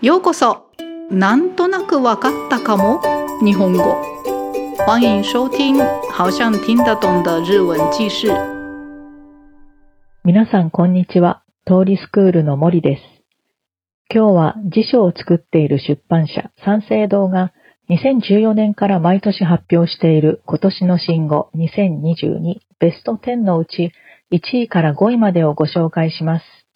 ようこそ。なんとなくわかったかも。日本語。欢迎收听好像听得懂的日文記事。皆さんこんにちは。通りスクールの森です。今日は辞書を作っている出版社三省堂が2014年から毎年発表している今年の新語2022ベスト10のうち1位から5位までをご紹介します。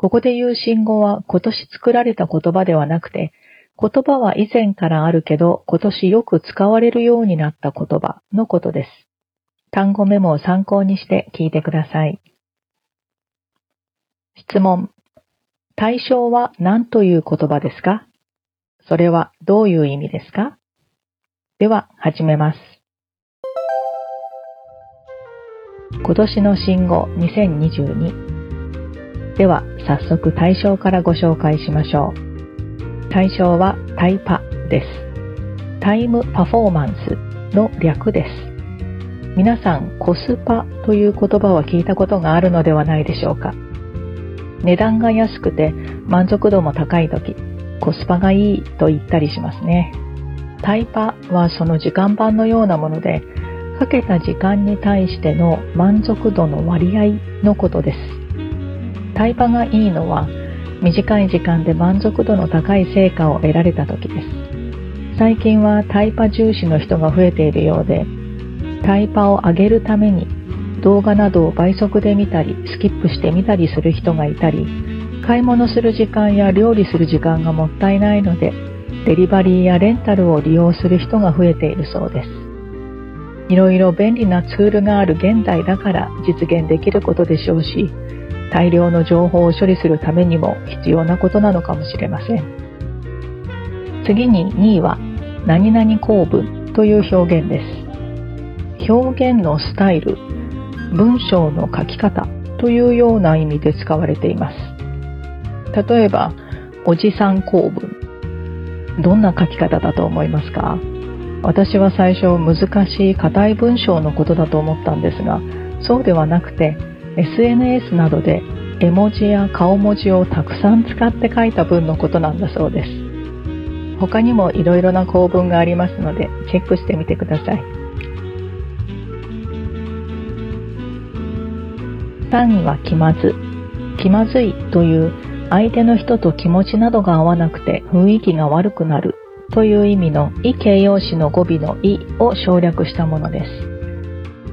ここで言う信号は今年作られた言葉ではなくて、言葉は以前からあるけど今年よく使われるようになった言葉のことです。単語メモを参考にして聞いてください。質問。対象は何という言葉ですか？それはどういう意味ですか？では始めます。今年の新語2022では早速対象からご紹介しましょう。対象はタイパです。タイムパフォーマンスの略です。皆さんコスパという言葉は聞いたことがあるのではないでしょうか。値段が安くて満足度も高い時、コスパがいいと言ったりしますね。タイパはその時間版のようなもので、かけた時間に対しての満足度の割合のことです。タイパがいいのは短い時間で満足度の高い成果を得られた時です。最近はタイパ重視の人が増えているようでタイパを上げるために動画などを倍速で見たりスキップしてみたりする人がいたり買い物する時間や料理する時間がもったいないのでデリバリーやレンタルを利用する人が増えているそうです。いろいろ便利なツールがある現代だから実現できることでしょうし大量の情報を処理するためにも必要なことなのかもしれません。次に2位は何々構文という表現です。表現のスタイル、文章の書き方というような意味で使われています。例えば、おじさん構文。どんな書き方だと思いますか？私は最初難しい硬い文章のことだと思ったんですが、そうではなくて SNS などで絵文字や顔文字をたくさん使って書いた文のことなんだそうです。他にもいろいろな構文がありますのでチェックしてみてください。3位は気まず。気まずいという相手の人と気持ちなどが合わなくて雰囲気が悪くなるという意味の意形容詞の語尾の意を省略したものです。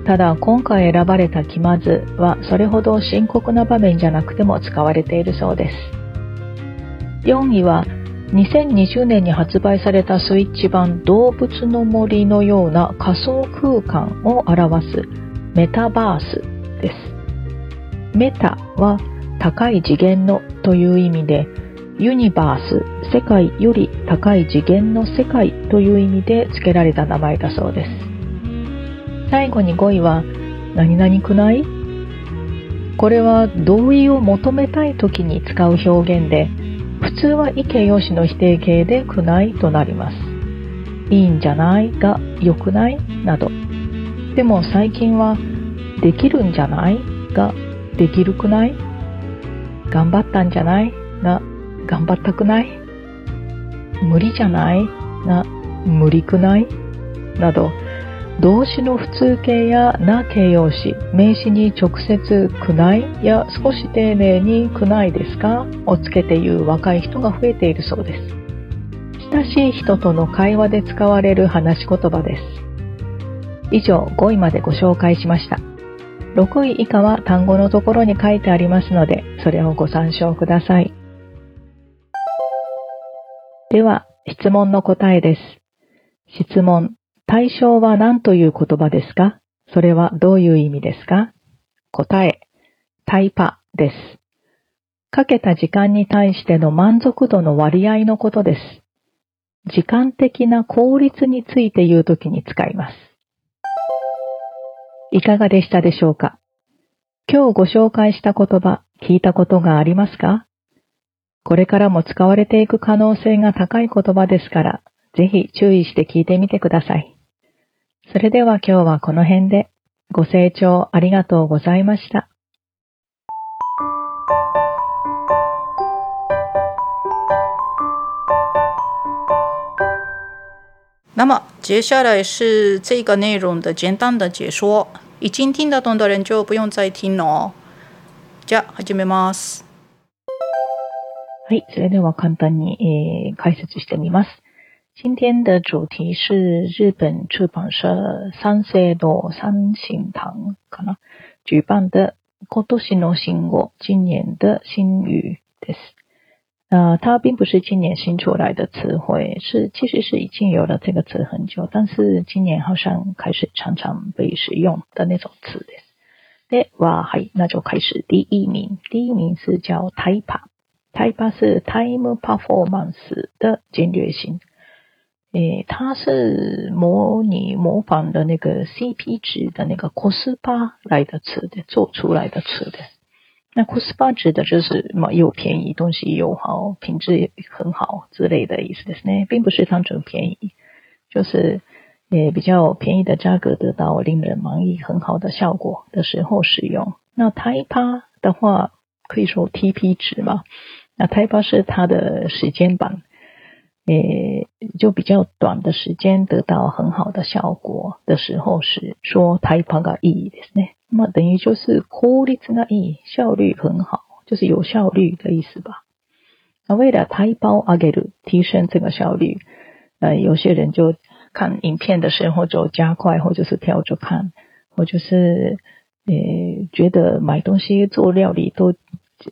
ただ今回選ばれた気まずはそれほど深刻な場面じゃなくても使われているそうです。4位は2020年に発売されたスイッチ版動物の森のような仮想空間を表すメタバースです。メタは高い次元のという意味でユニバース、世界より高い次元の世界という意味で付けられた名前だそうです。最後に5位は何々くない？これは同意を求めたい時に使う表現で普通は意形容詞の否定形でくないとなります。いいんじゃない？が良くない？など。でも最近はできるんじゃない？ができるくない？頑張ったんじゃない？が頑張ったくない？無理じゃない？が無理くない？など。動詞の普通形やな形容詞、名詞に直接くないや少し丁寧にくないですか？をつけて言う若い人が増えているそうです。親しい人との会話で使われる話し言葉です。以上5位までご紹介しました。6位以下は単語のところに書いてありますので、それをご参照ください。では、質問の答えです。質問対象は何という言葉ですか？それはどういう意味ですか？答え、タイパです。かけた時間に対しての満足度の割合のことです。時間的な効率について言うときに使います。いかがでしたでしょうか？今日ご紹介した言葉、聞いたことがありますか？これからも使われていく可能性が高い言葉ですから、ぜひ注意して聞いてみてください。それでは今日はこの辺でご清聴ありがとうございました。那么接下来是这个内容的简单的解说，已经听得懂的人就不用再听了。じゃあ始めます。はい、それでは簡単に、えー、解説してみます。今天的主题是日本出版社三省堂三行堂かな举办的今年の新語、今年的新语です。呃，它并不是今年新出来的词汇，是其实是已经有了这个词很久，但是今年好像开始常常被使用的那种词です。では、はい、那就开始第一名。第一名是叫 TAIPA，TAIPA 是 Time Performance 的简略型。 诶，它是模拟模仿的那个 CP 值的那个 cost 来的词的做出来的词的。那 cost 指的就是嘛又便宜，东西又好，品质也很好之类的意思ですね，并不是单纯便宜，就是也比较便宜的价格得到令人满意很好的效果的时候使用。那 Type 的话可以说 TP 值嘛，那 Type 是它的时间版， 诶就比较短的时间得到很好的效果的时候是说 Type がいいですね。那么等于就是効率がいい，效率很好，就是有效率的意思吧。那为了台胞上げる提升这个效率，呃，有些人就看影片的时候就加快，或者是跳着看，或者是呃觉得买东西做料理都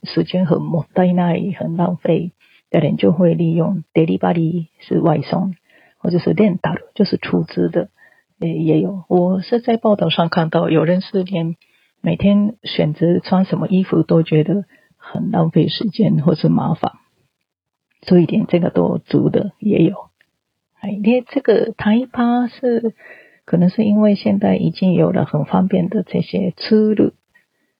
时间很もったいない很浪费 的人，就会利用 delivery 是外送，或者是 rental 就是出资的。也也有，我是在报道上看到有人是连每天选择穿什么衣服都觉得很浪费时间或是麻烦，所以连这个都租的也有。哎，连这个台趴是可能是因为现在已经有了很方便的这些出路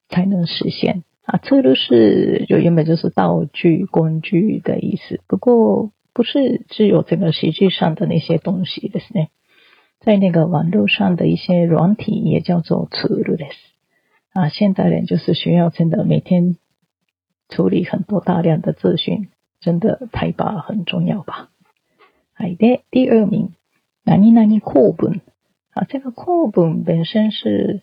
才能实现啊。车路是就原本就是道具工具的意思，不过不是只有这个实际上的那些东西的是呢。在那个网络上的一些软体也叫做处理的啊，现代人就是需要真的每天处理很多大量的资讯，真的太把很重要吧。好的，第二名，哪里哪里课本啊，这个课本本身是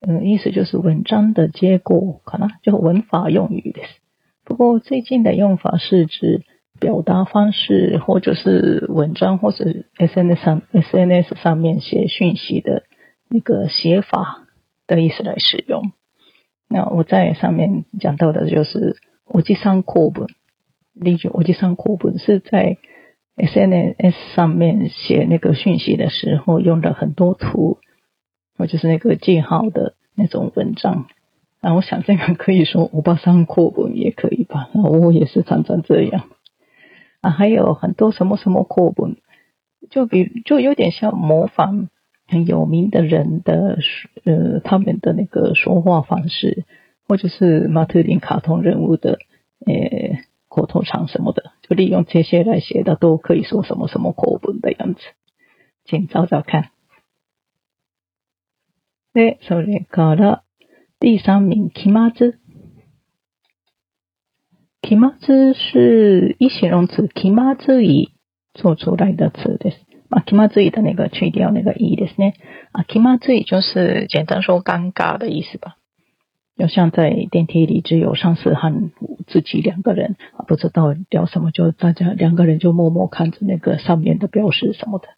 嗯，意思就是文章的结构，可能就文法用语的。不过最近的用法是指。表达方式，或者是文章，或者 SNS 上 SNS 上面写讯息的那个写法的意思来使用。那我在上面讲到的就是我记上课本，例句我记上课本是在 SNS 上面写那个讯息的时候用了很多图，或者是那个记号的那种文章。啊我想这个可以说我把上课本也可以吧，我也是常常这样。啊，还有很多什么什么课本，就比就有点像模仿很有名的人的呃他们的那个说话方式，或者是马特林卡通人物的呃口头禅什么的，就利用这些来写的，都可以说什么什么课本的样子，请找找看。で、それから第三名、期末。気まず是一形容词，気まずい做出来的词です。啊，気まずい的那个去掉那个いですね。啊，気まずい就是简单说尴尬的意思吧。就像在电梯里只有上司和自己两个人，啊，不知道聊什么，就大家两个人就默默看着那个上面的标识什么的。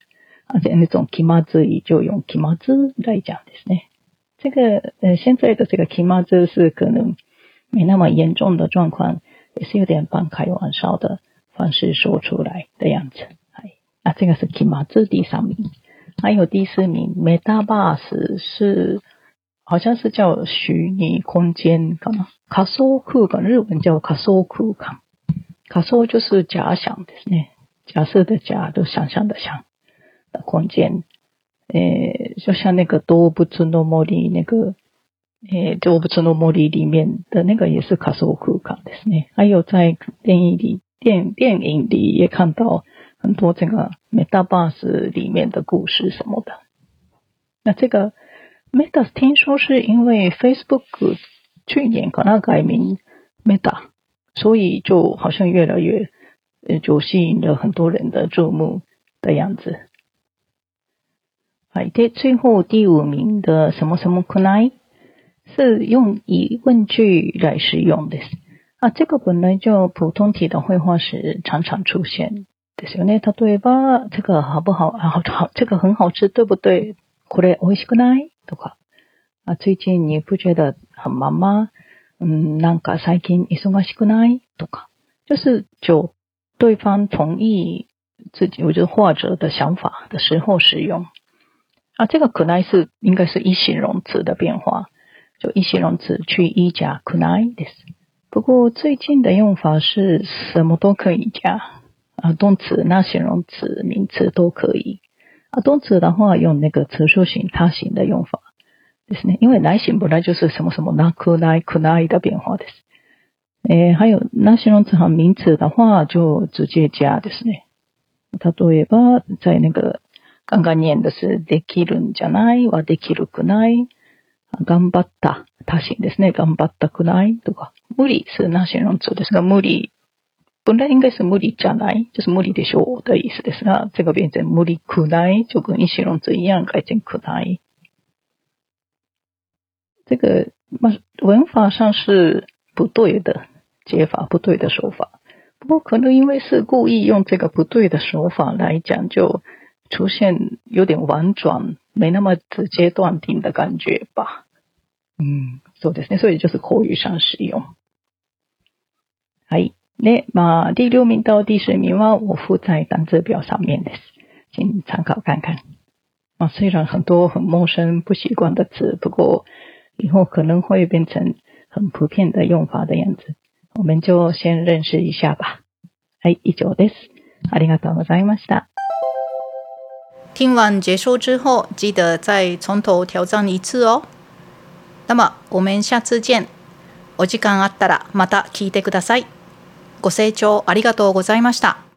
而且那种気まずい就用気まず来讲ですね。这个呃，现在的这个気まず是可能没那么严重的状况。也是有点半开玩笑的方式说出来的样子。哎，啊，这个是 Kimazu 第三名，还有第四名 Metaverse 是好像是叫虚拟空间，可能仮想空間，日文叫仮想空間。仮想就是假想的呢，假设的假，都想象的想的 空间。诶，就像那个多不尊诺莫里那个。诶，动物の森里面的那个也是仮想空間ですね。还有在电影里、电电影里也看到很多这个 Metaverse 里面的故事什么的。那这个 Meta 听说是因为 Facebook 去年可能改名 Meta，所以就好像越来越呃就吸引了很多人的注目的样子。はい。で、最后第五名的什么什么くない是用疑问句来使用です。啊，这个本来就普通体的绘画时常常出现ですよね。例えば、这个好不好？好好，这个很好吃，对不对？これ美味しくないとか。啊，最近你不觉得很忙吗？嗯，なんか最近忙しくないとか。就是就对方同意自己，我觉得画者的想法的时候使用。 啊，这个可能是应该是一形容词的变化，就一形容词去一加可能です。不过最近的用法是什么都可以加啊，动词、那形容词、名词都可以。啊，动词的话用那个词数型、他形的用法ですね。因为来形本来就是什么什么那可能可能的变化です。えー、还有那形容词和名詞的话就直接加ですね。例えば、在那个 刚刚念的是できるんじゃないはできるくない。頑張った。他形ですね。頑張ったくないとか。無理是那形容詞ですが、無理。本来应该是無理じゃない，就是無理でしょう的意思ですが、这个变成無理くない，就跟一形容词一样改成くない。这个文法上是不对的。解法不对的手法，不过可能因为是故意用这个不对的手法来讲，就出现有点婉转，没那么直接断定的感觉吧。嗯，そうですね。所以就是口语上使用。はい。で、まあ、第六名到第十名は我附在单字表上面です。请参考看看。啊，虽然很多很陌生、不习惯的词，不过以后可能会变成很普遍的用法的样子。我们就先认识一下吧。はい、以上です。ありがとうございました。 听完结束之后，记得再从头挑战一次哦。那么我们下次见。お時間あったらまた聞いてください。ご清聴ありがとうございました。